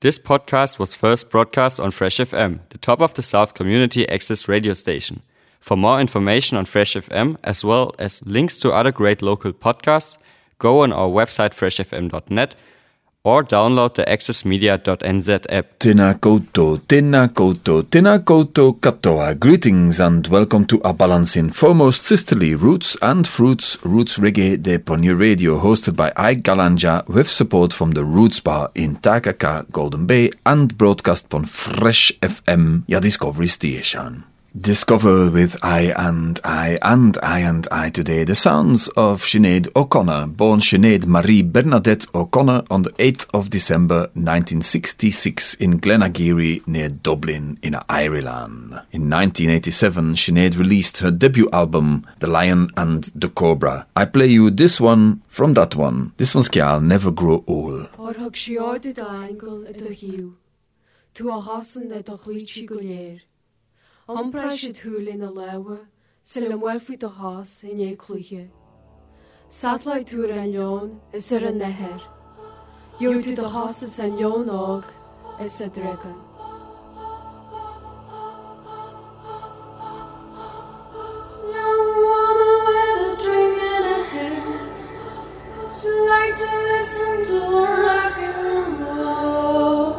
This podcast was first broadcast on Fresh FM, the top of the South community access radio station. For more information on Fresh FM, as well as links to other great local podcasts, go on our website freshfm.net or download the accessmedia.nz app. Tēnā koutou, tēnā koutou, tēnā koutou katoa. Greetings and welcome to A BalanSING Foremost Sisterly Roots and Fruits Roots Reggae de Pony Radio, hosted by Ike GalanJAH with support from the Roots Bar in Takaka, Golden Bay and broadcast on Fresh FM, your Discovery Station. Discover with I and I and I and I today the sounds of Sinead O'Connor, born Sinead Marie Bernadette O'Connor on the 8th of December 1966 in Glenageary near Dublin in Ireland. In 1987, Sinead released her debut album, The Lion and the Cobra. I play you this one from that one. This one's I'll Never Grow Old. Léir. Ombra si thuúlin na lewe, sin le muelfi do has in é clúche. Satlaid túr an leon is ar an neher. Jo tú do has is an leon ág is a dregan. Young woman with a drink in her hand. She liked to listen to rock and roll.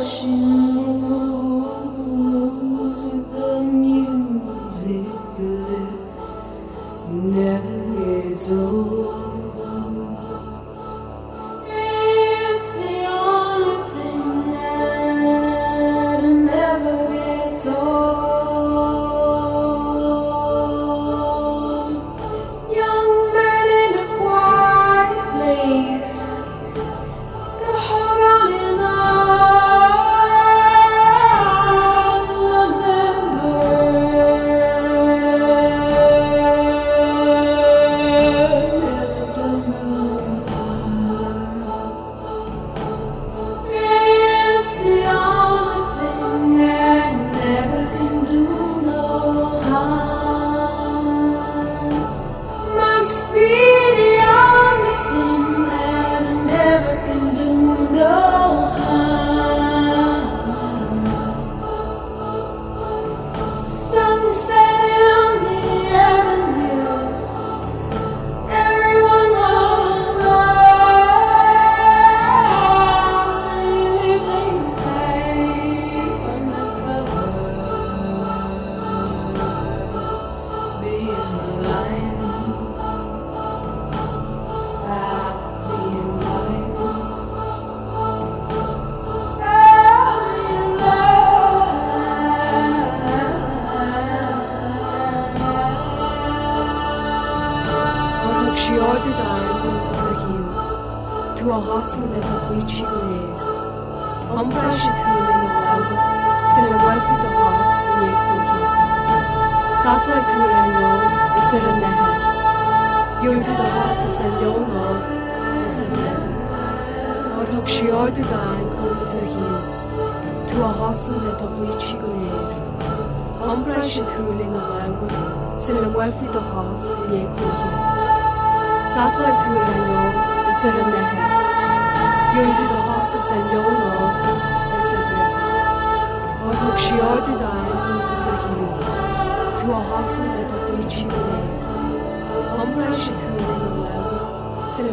She never gets old.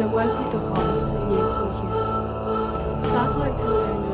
Le muelfi do has in clúche. Satellite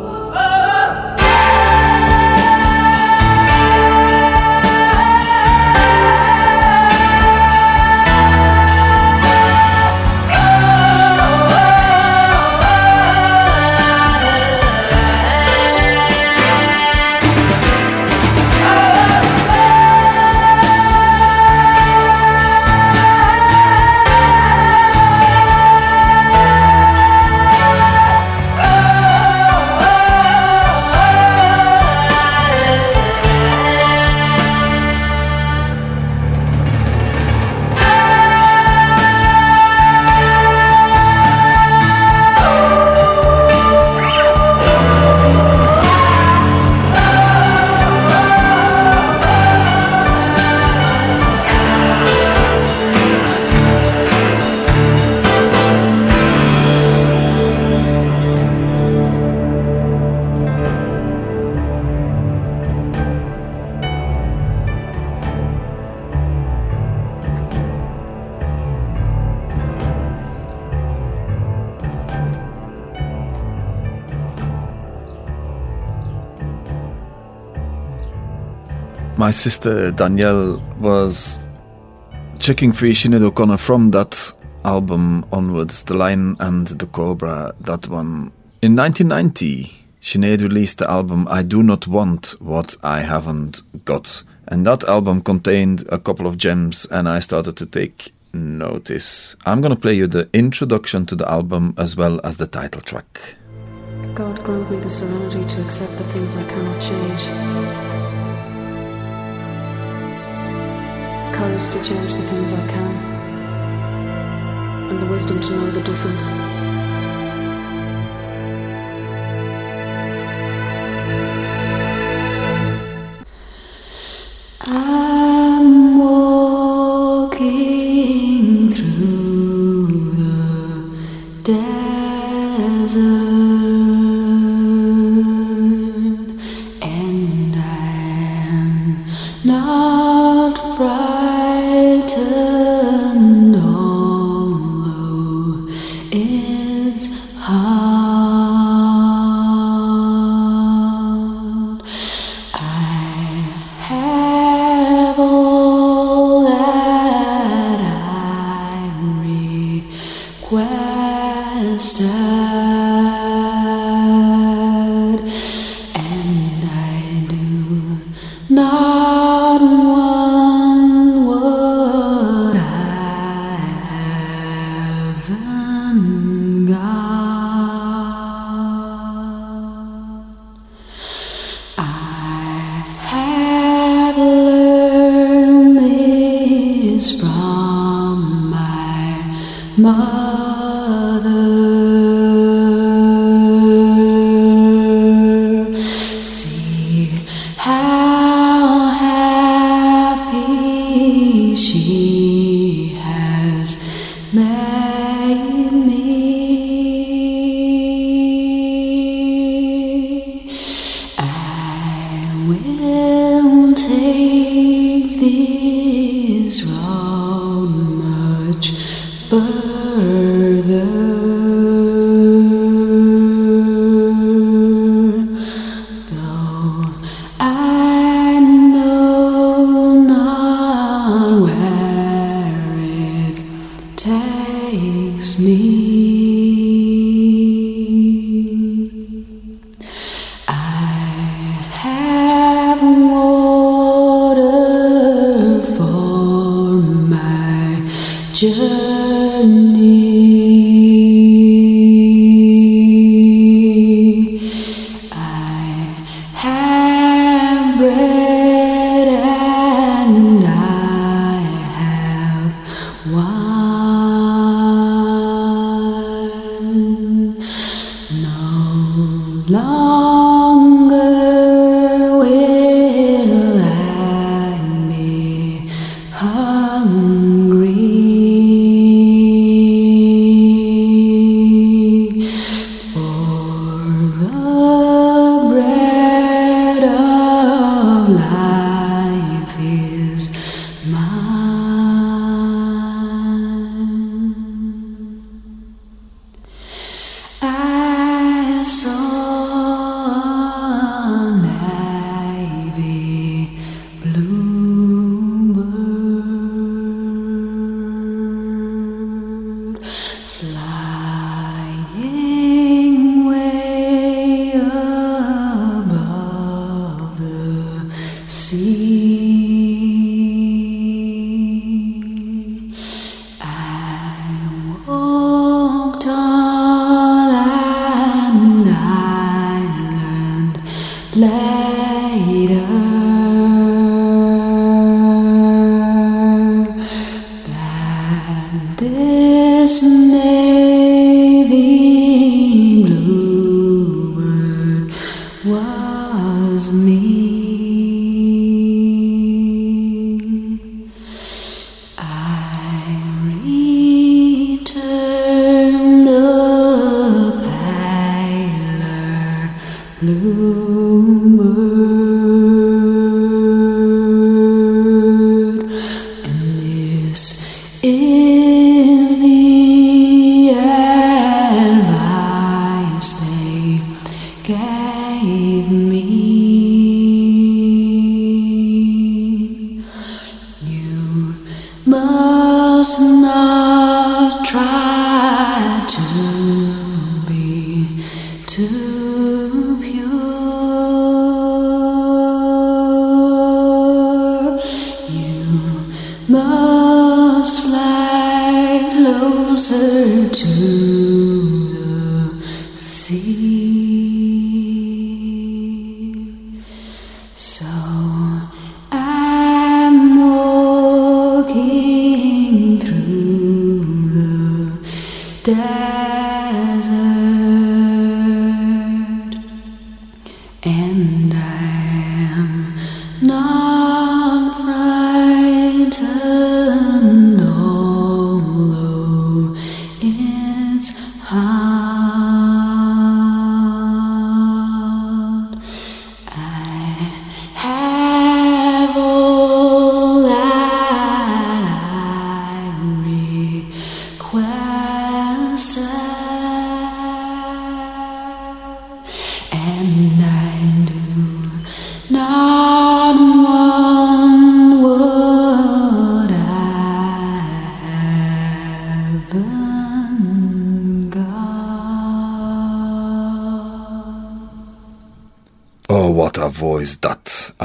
my sister Danielle was checking for Sinead O'Connor from that album onwards, The Lion and the Cobra, that one. In 1990, Sinead released the album I Do Not Want What I Haven't Got. And that album contained a couple of gems, and I started to take notice. I'm gonna play you the introduction to the album as well as the title track. God grant me the serenity to accept the things I cannot change. Courage to change the things I can. And the wisdom to know the difference. Me.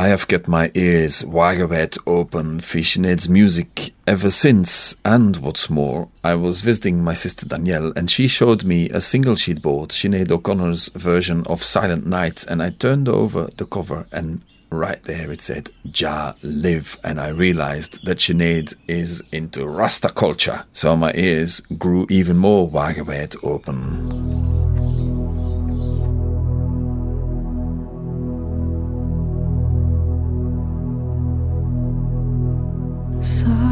I have kept my ears wide wide open fishnet's music ever since, and what's more, I was visiting my sister Danielle, and she showed me a single sheet board. bought, Sinead O'Connor's version of Silent Night, and I turned over the cover, and right there it said Jah Live, and I realized that Sinead is into Rasta culture, so my ears grew even more wide wide open. So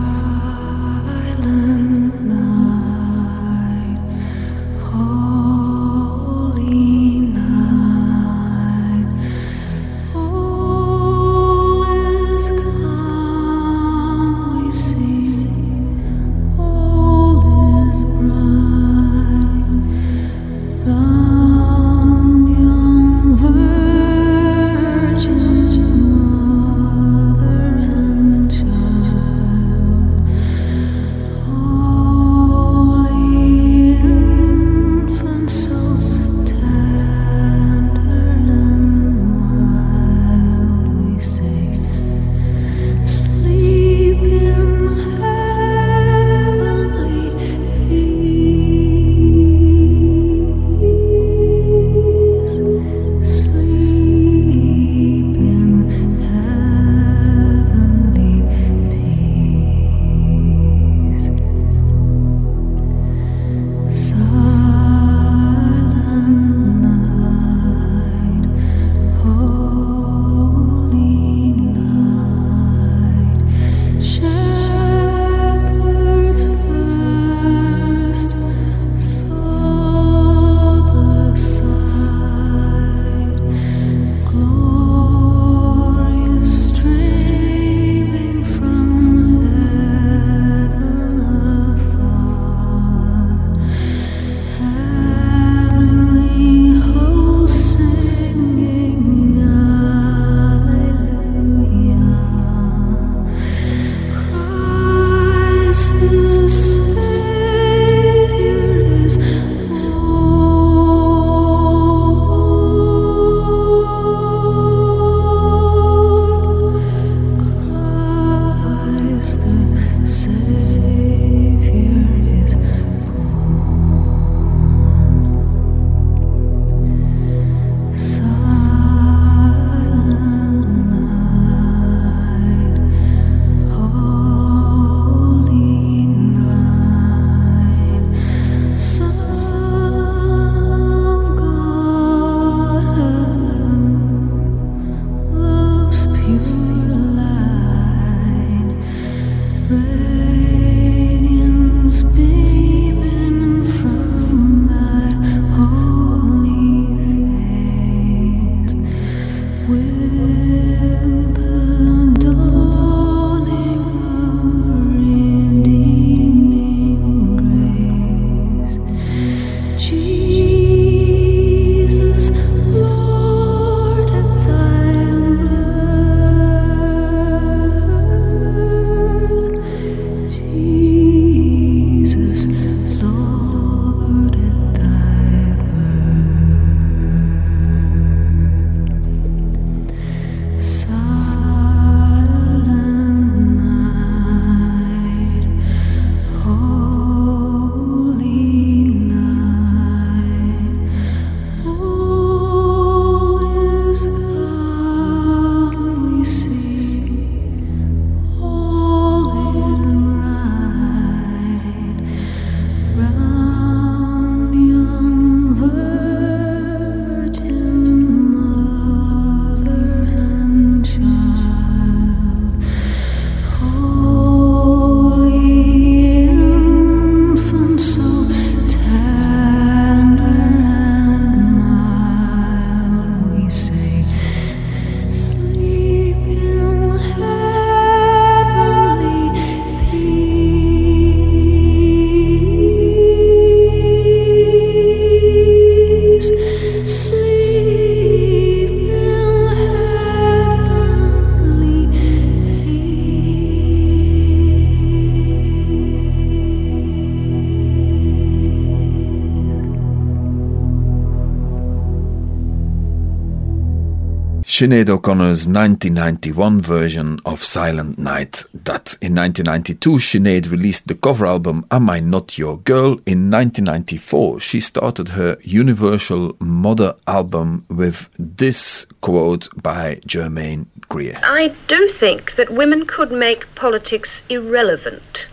Sinead O'Connor's 1991 version of Silent Night. That in 1992 Sinead released the cover album Am I Not Your Girl? In 1994 she started her Universal Mother album with this quote by Germaine Greer. I do think that women could make politics irrelevant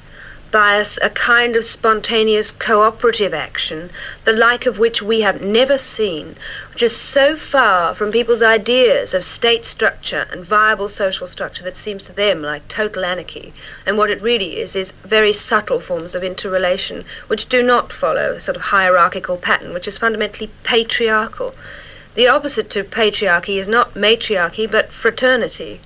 by a, a, kind of spontaneous cooperative action, the like of which we have never seen, which is so far from people's ideas of state structure and viable social structure that seems to them like total anarchy. And what it really is, is very subtle forms of interrelation which do not follow a sort of hierarchical pattern, which is fundamentally patriarchal. The opposite to patriarchy is not matriarchy, but fraternity.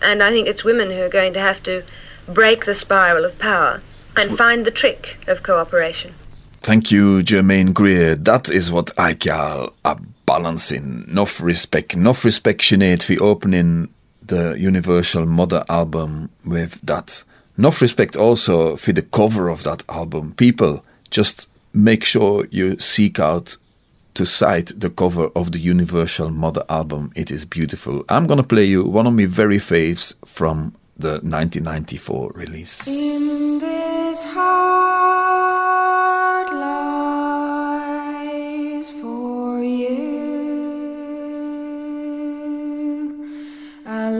And I think it's women who are going to have to break the spiral of power and find the trick of cooperation. Thank you, Germaine Greer. That is what I call a balancing. Enough respect, enough respect Sinead fi opening the Universal Mother album with that. Enough respect also for the cover of that album. People, just make sure you seek out to cite the cover of the Universal Mother album. It is beautiful. I'm gonna play you one of my very faves from the 1994 release. In this heart lies for you a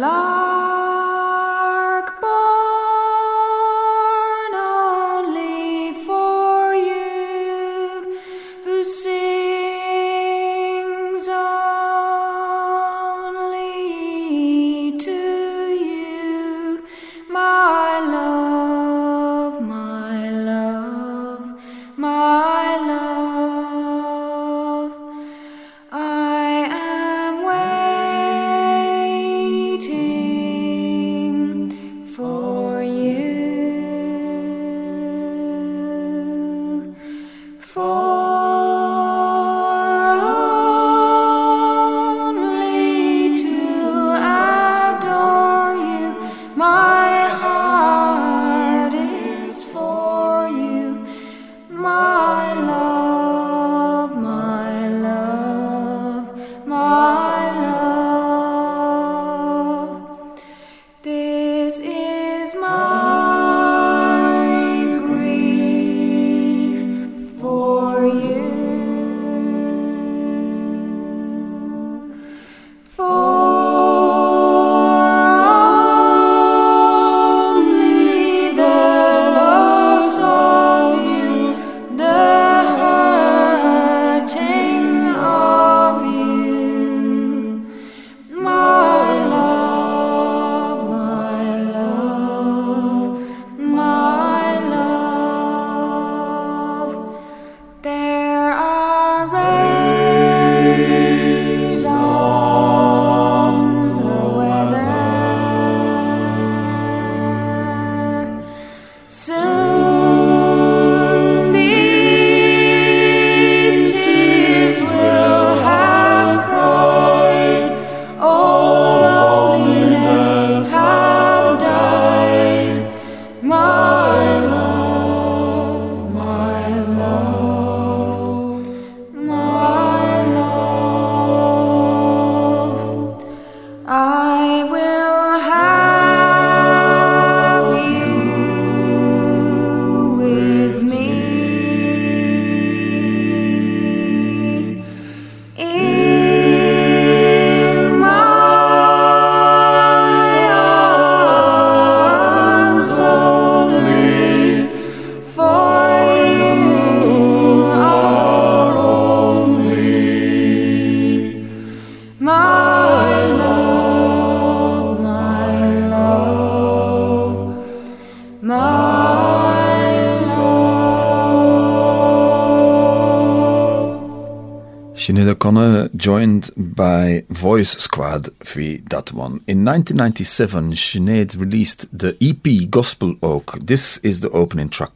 joined by Voice Squad for that one. In 1997, Sinead released the EP Gospel Oak. This is the opening track.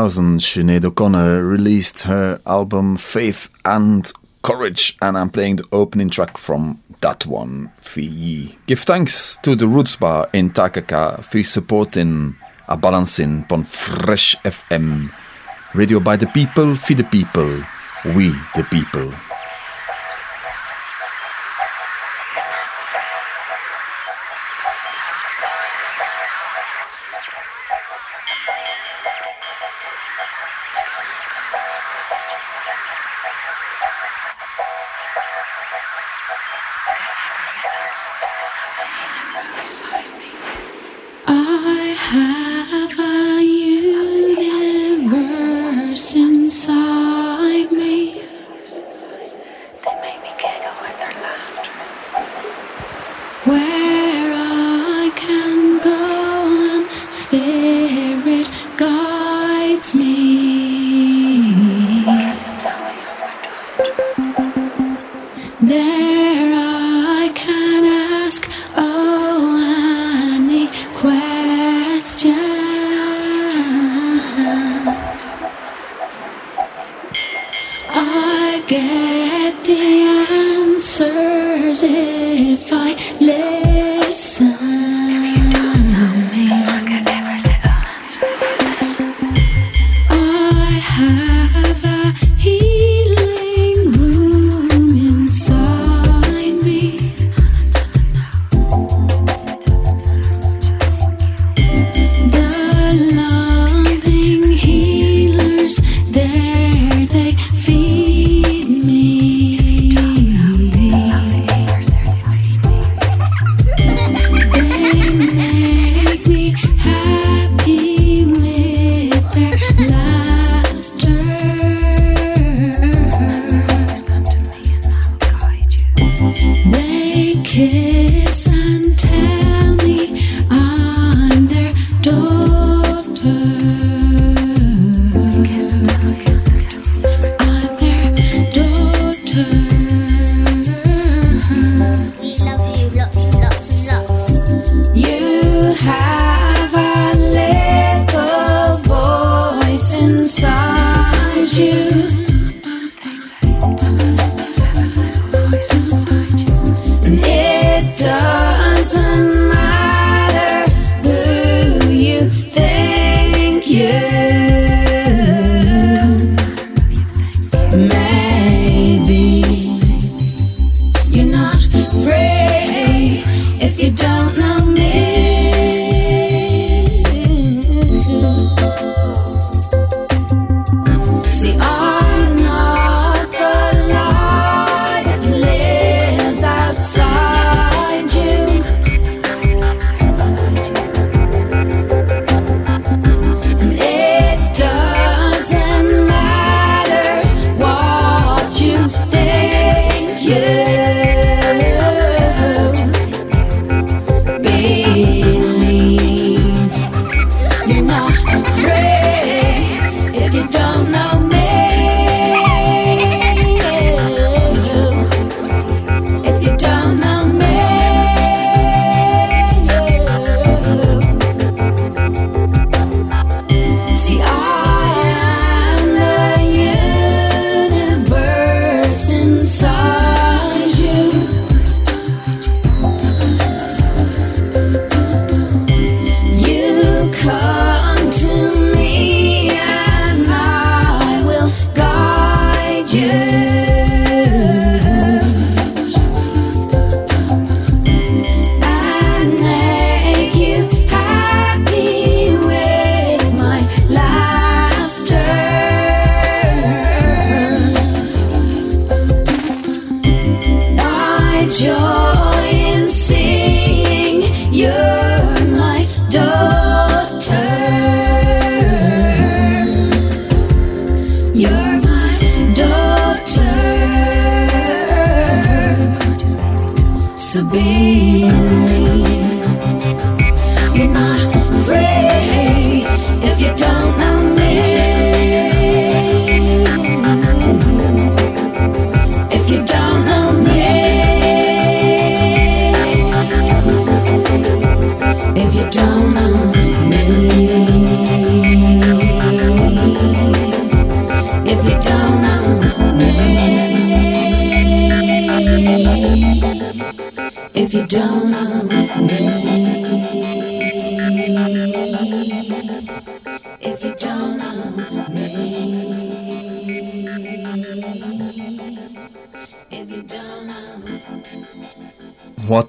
2000, Sinead O'Connor released her album Faith and Courage, and I'm playing the opening track from that one ye. Give thanks to the Roots Bar in Takaka for supporting a balancing on Fresh FM. Radio by the people, for the people, we the people.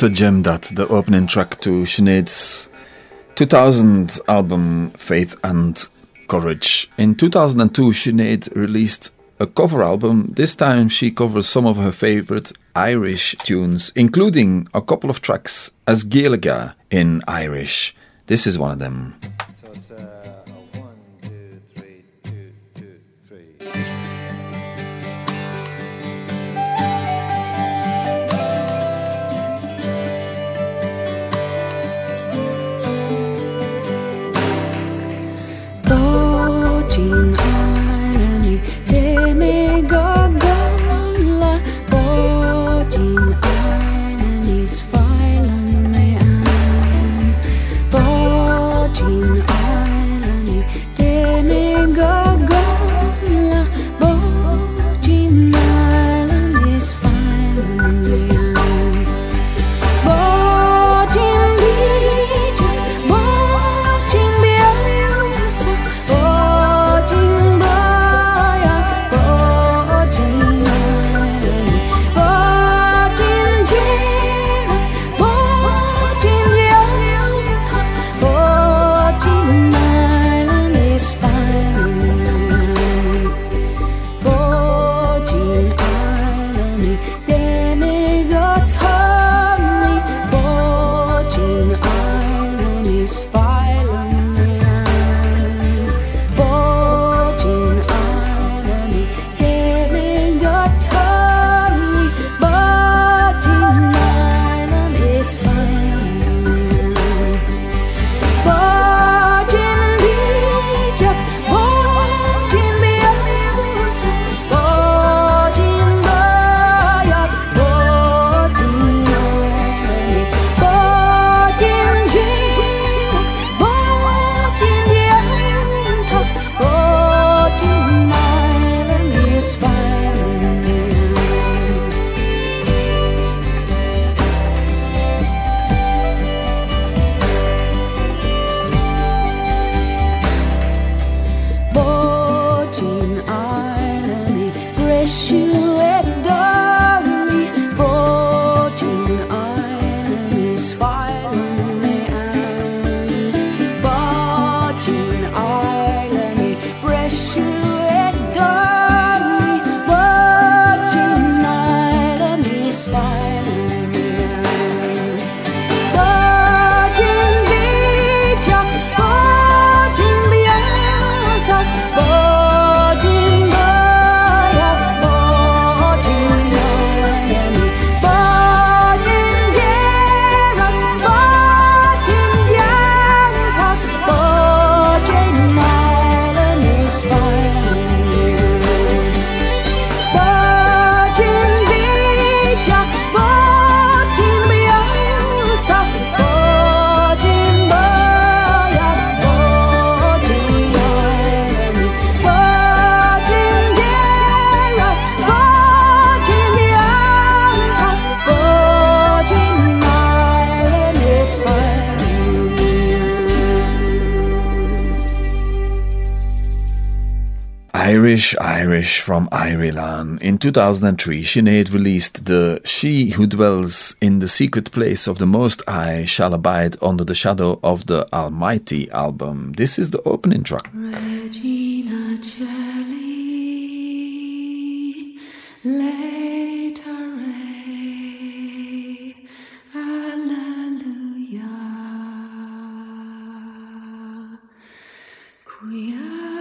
Gem that, the opening track to Sinead's 2000 album Faith and Courage. In 2002, Sinead released a cover album. This time she covers some of her favorite Irish tunes, including a couple of tracks as Gaeilge in Irish. This is one of them. So uh, Irish, Irish from Ireland. In 2003, Sinead released the She Who Dwells in the Secret Place of the Most High Shall Abide Under the Shadow of the Almighty album. This is the opening track. Regina ray, Alleluia. Quia,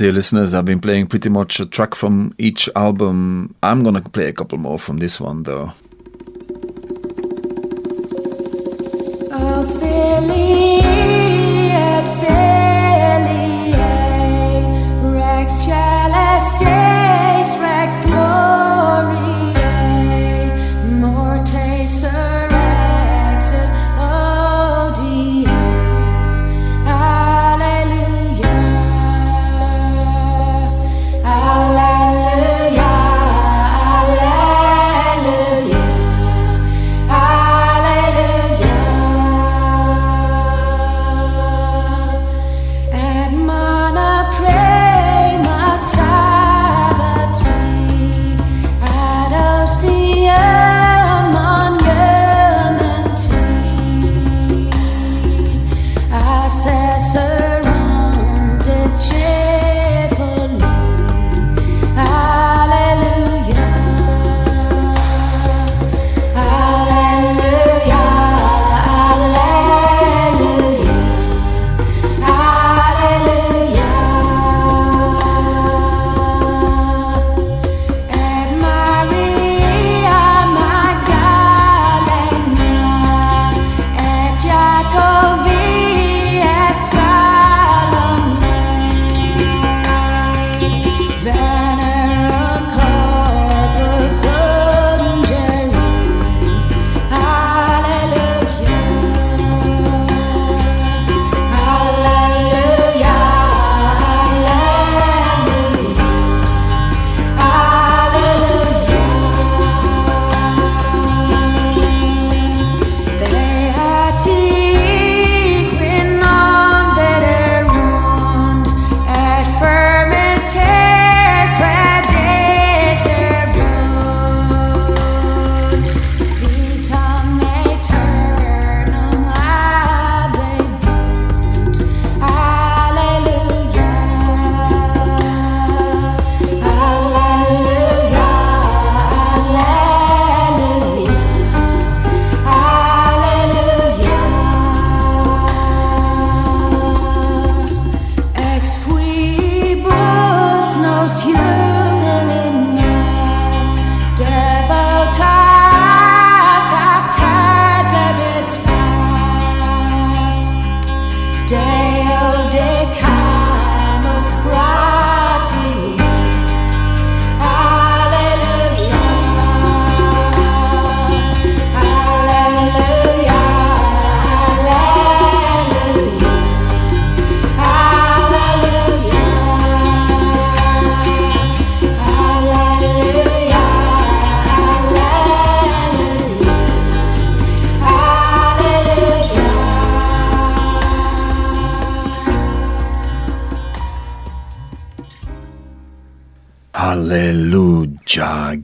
Dear listeners, I've been playing pretty much a track from each album. I'm gonna play a couple more from this one though.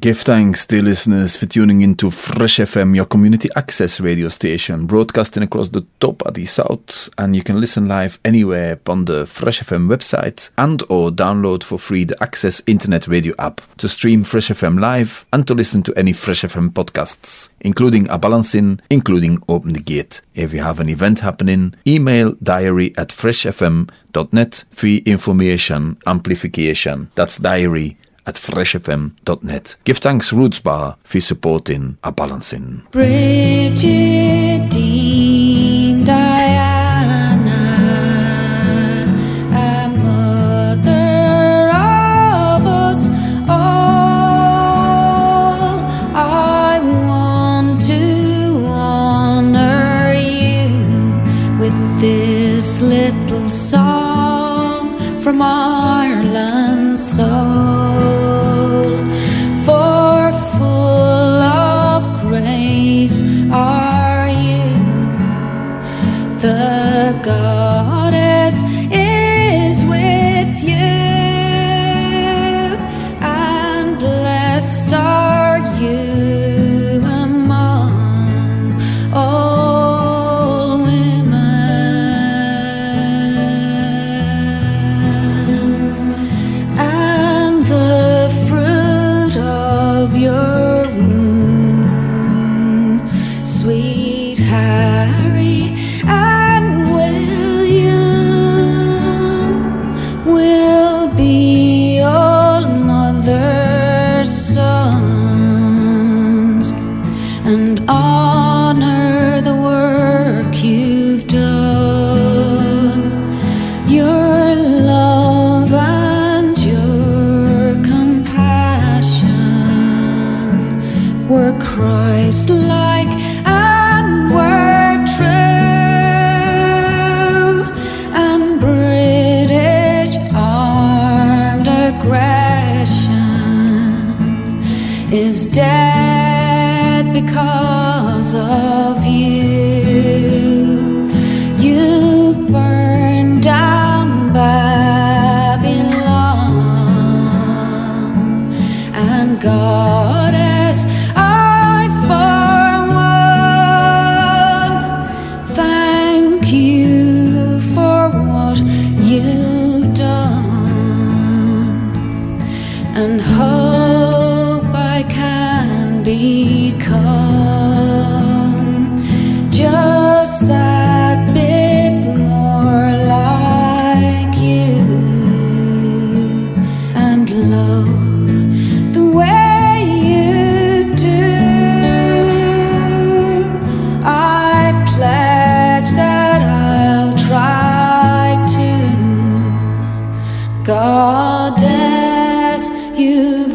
Give thanks, dear listeners, for tuning into Fresh FM, your community access radio station, broadcasting across the top of the south. And you can listen live anywhere on the Fresh FM website and or download for free the Access Internet Radio app to stream Fresh FM live and to listen to any Fresh FM podcasts, including A BalanSING, including Open the Gate. If you have an event happening, email diary at freshfm.net for information amplification. That's diary at freshfm.net. Give thanks Roots Bar for supporting A Balancing. Bridget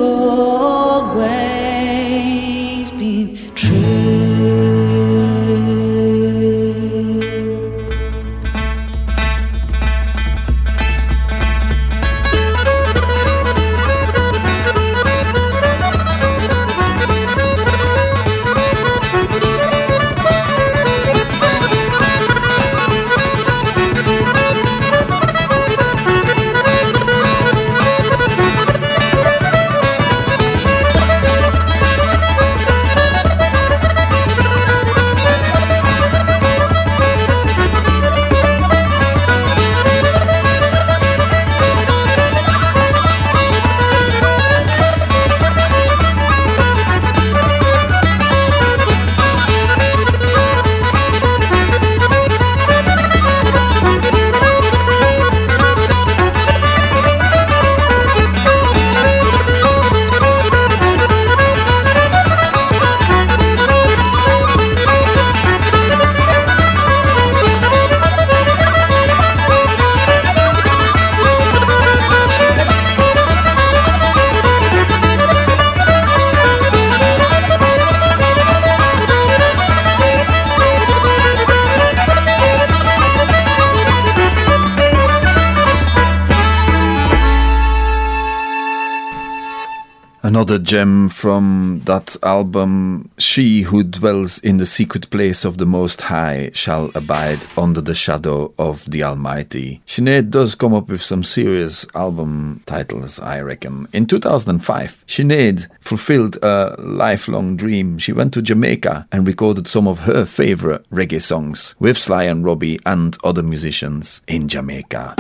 for from that album She who dwells in the secret place of the Most High shall abide under the shadow of the Almighty. Sinead does come up with some serious album titles, I reckon. In 2005, Sinead fulfilled a lifelong dream. She went to Jamaica and recorded some of her favorite reggae songs with Sly and Robbie and other musicians in Jamaica.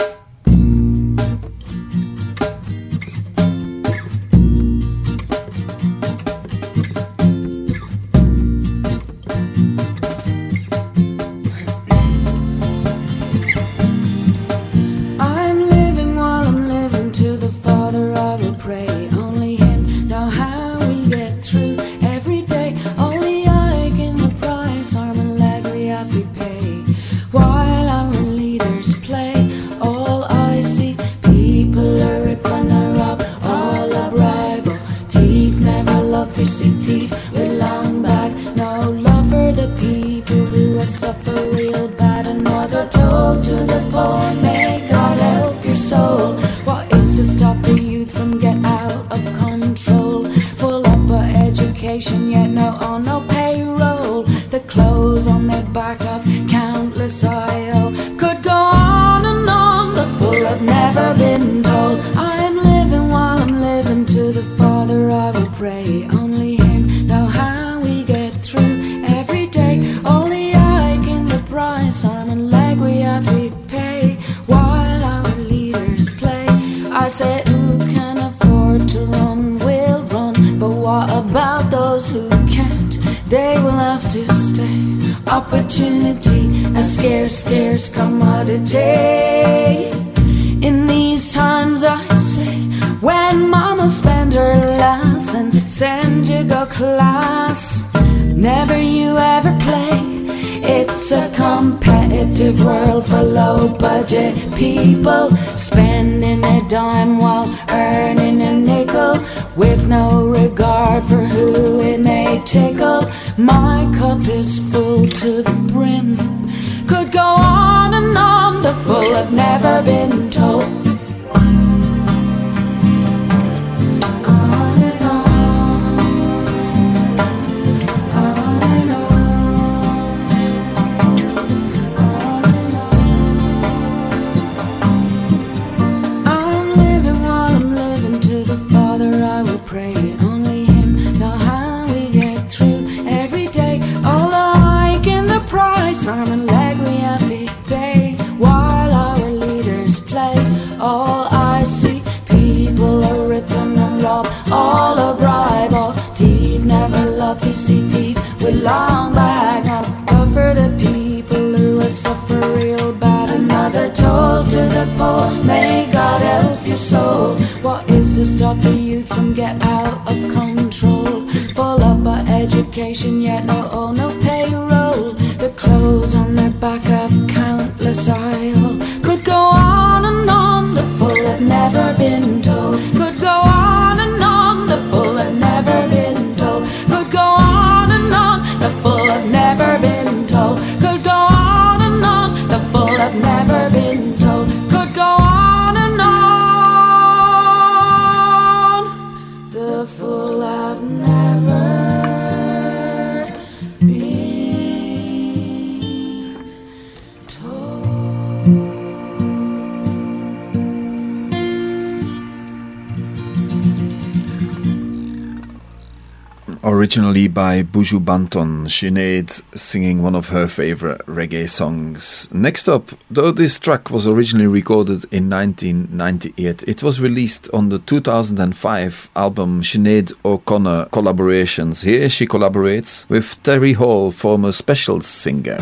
Buju Banton. Sinead singing one of her favorite reggae songs. Next up, though this track was originally recorded in 1998, it was released on the 2005 album Sinead O'Connor Collaborations. Here she collaborates with Terry Hall, former specials singer.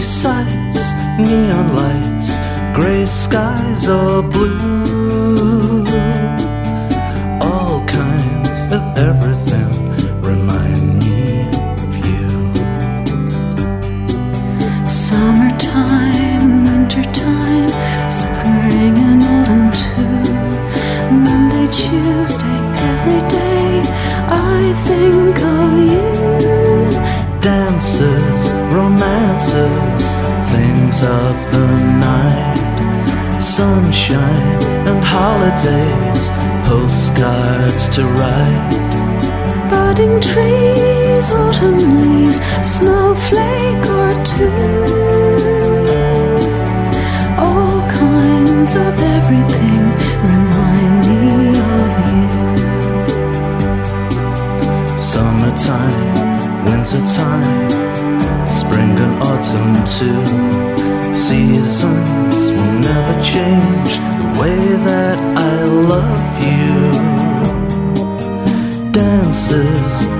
sights, neon lights, gray skies or blue.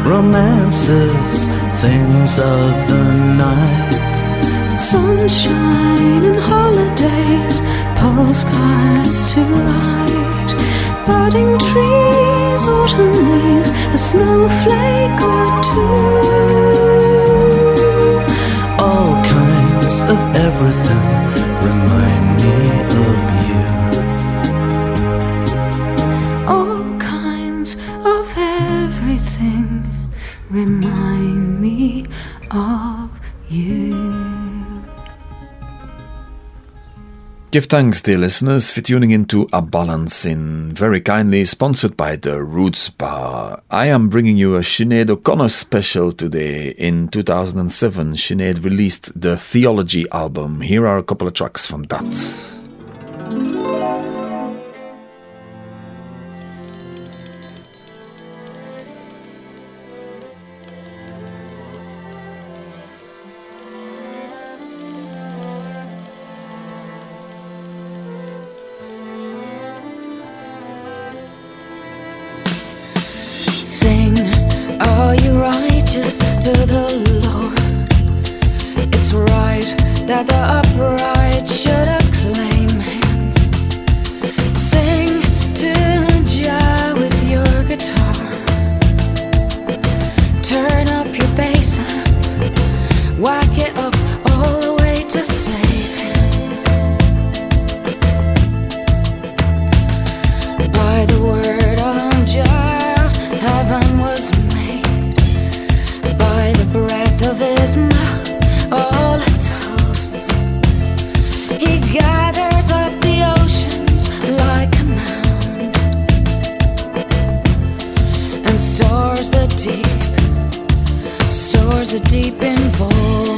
romances, things of the night. Sunshine and holidays, postcards to write, budding trees, autumn leaves, a snowflake or two. All kinds of everything remind me remind me of you. Give thanks, dear listeners, for tuning into A BalanSING very kindly sponsored by the Roots Bar. I am bringing you a Sinead O'Connor special today. In 2007, Sinead released the Theology album. Here are a couple of tracks from that. stars a deep in.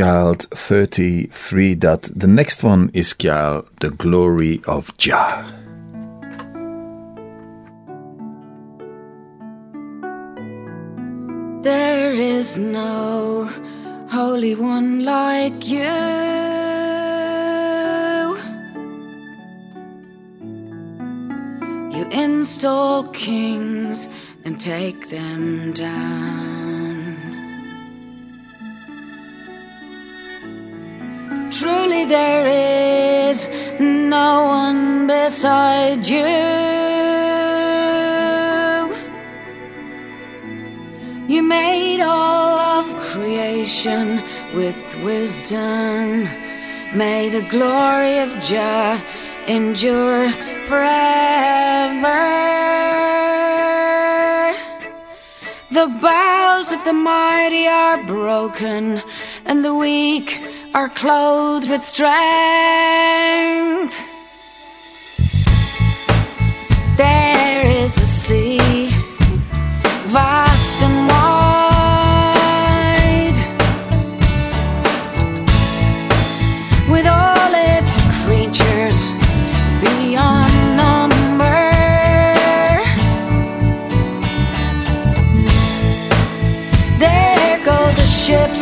Gyal 33 that the next one is Gyal The Glory of Jah. There is no holy one like you. You install kings and take them down. There is no one beside you. You made all of creation with wisdom. May the glory of Jah endure forever. The bows of the mighty are broken, and the weak are clothed with strength. There is the sea, vast and wide, with all its creatures beyond number. There go the ships,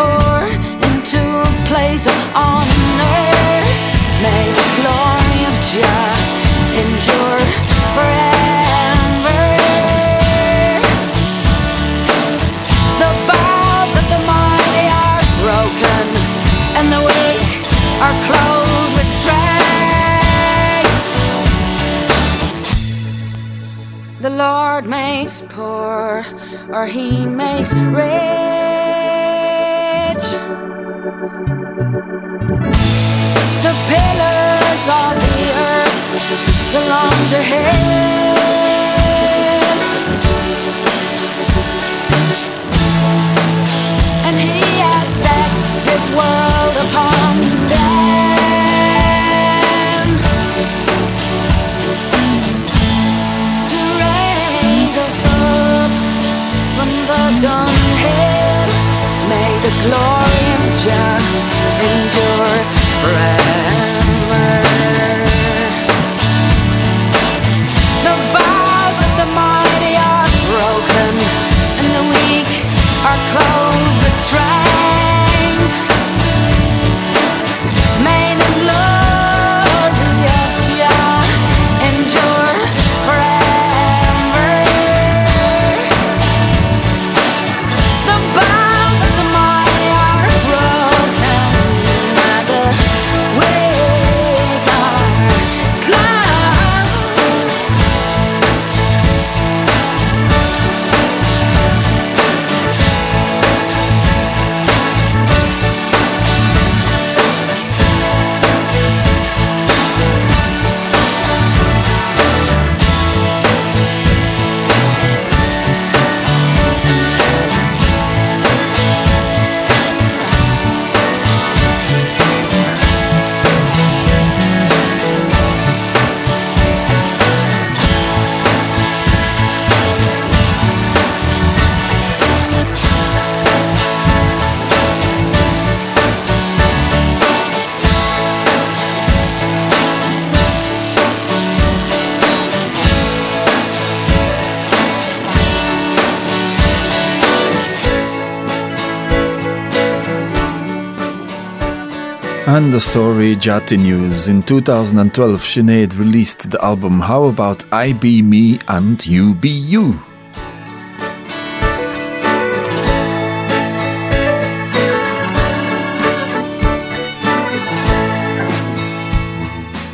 poor into a place of honor. May the glory of Jah endure forever. The bows of the mighty are broken, and the weak are clothed with strength. The Lord makes poor, or He makes rich. The pillars of the earth belong to Him. Glory The story Jati News. In 2012, Sinead released the album How About I Be Me and You Be You?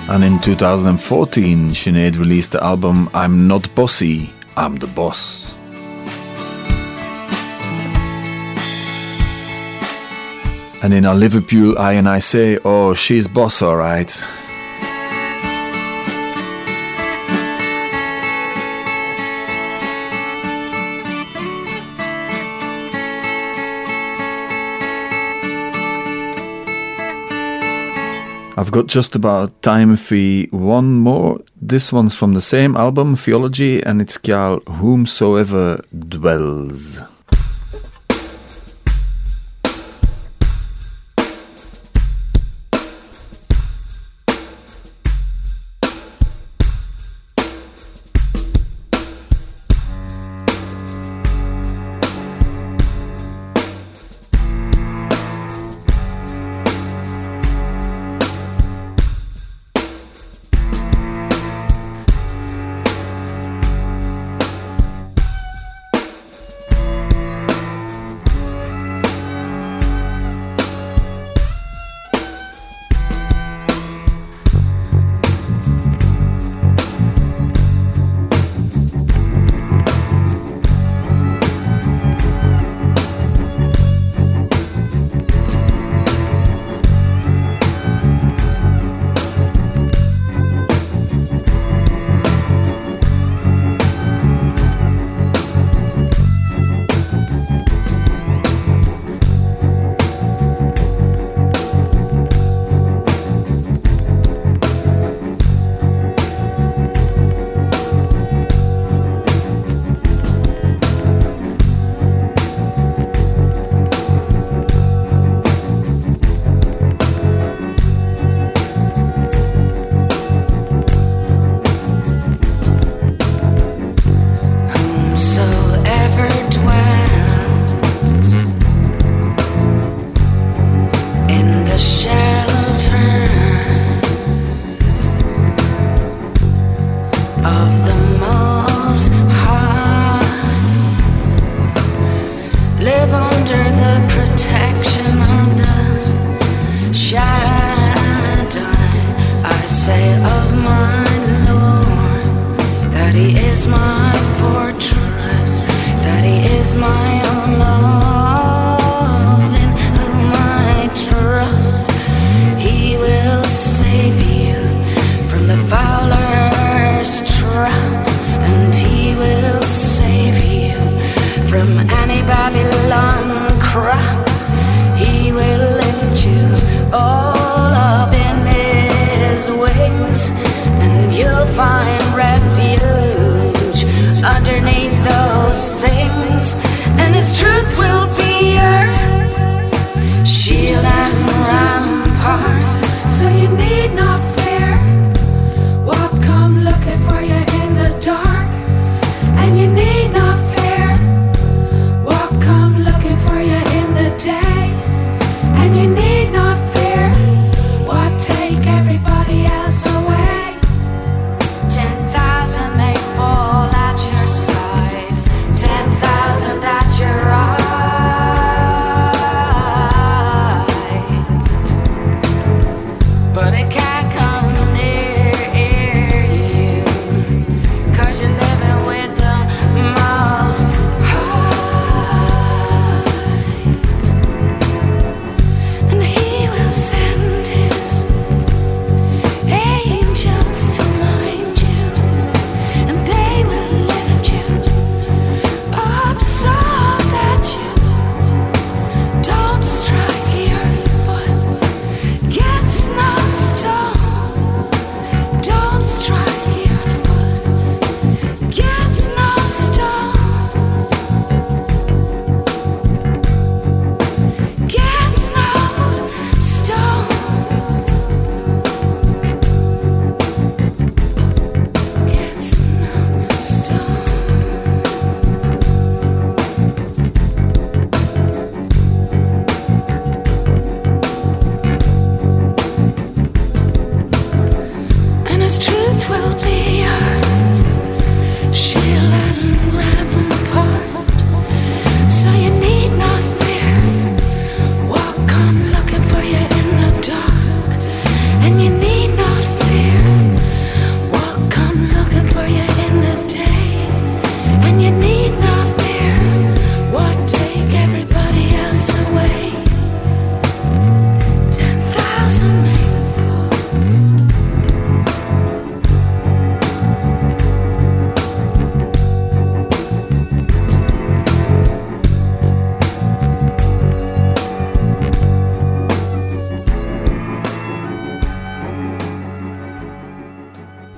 And in 2014, Sinead released the album I'm Not Bossy, I'm the Boss. And in a Liverpool eye and I say, oh, she's boss, alright. I've got just about time for one more. This one's from the same album, Theology, and it's called Whomsoever Dwells.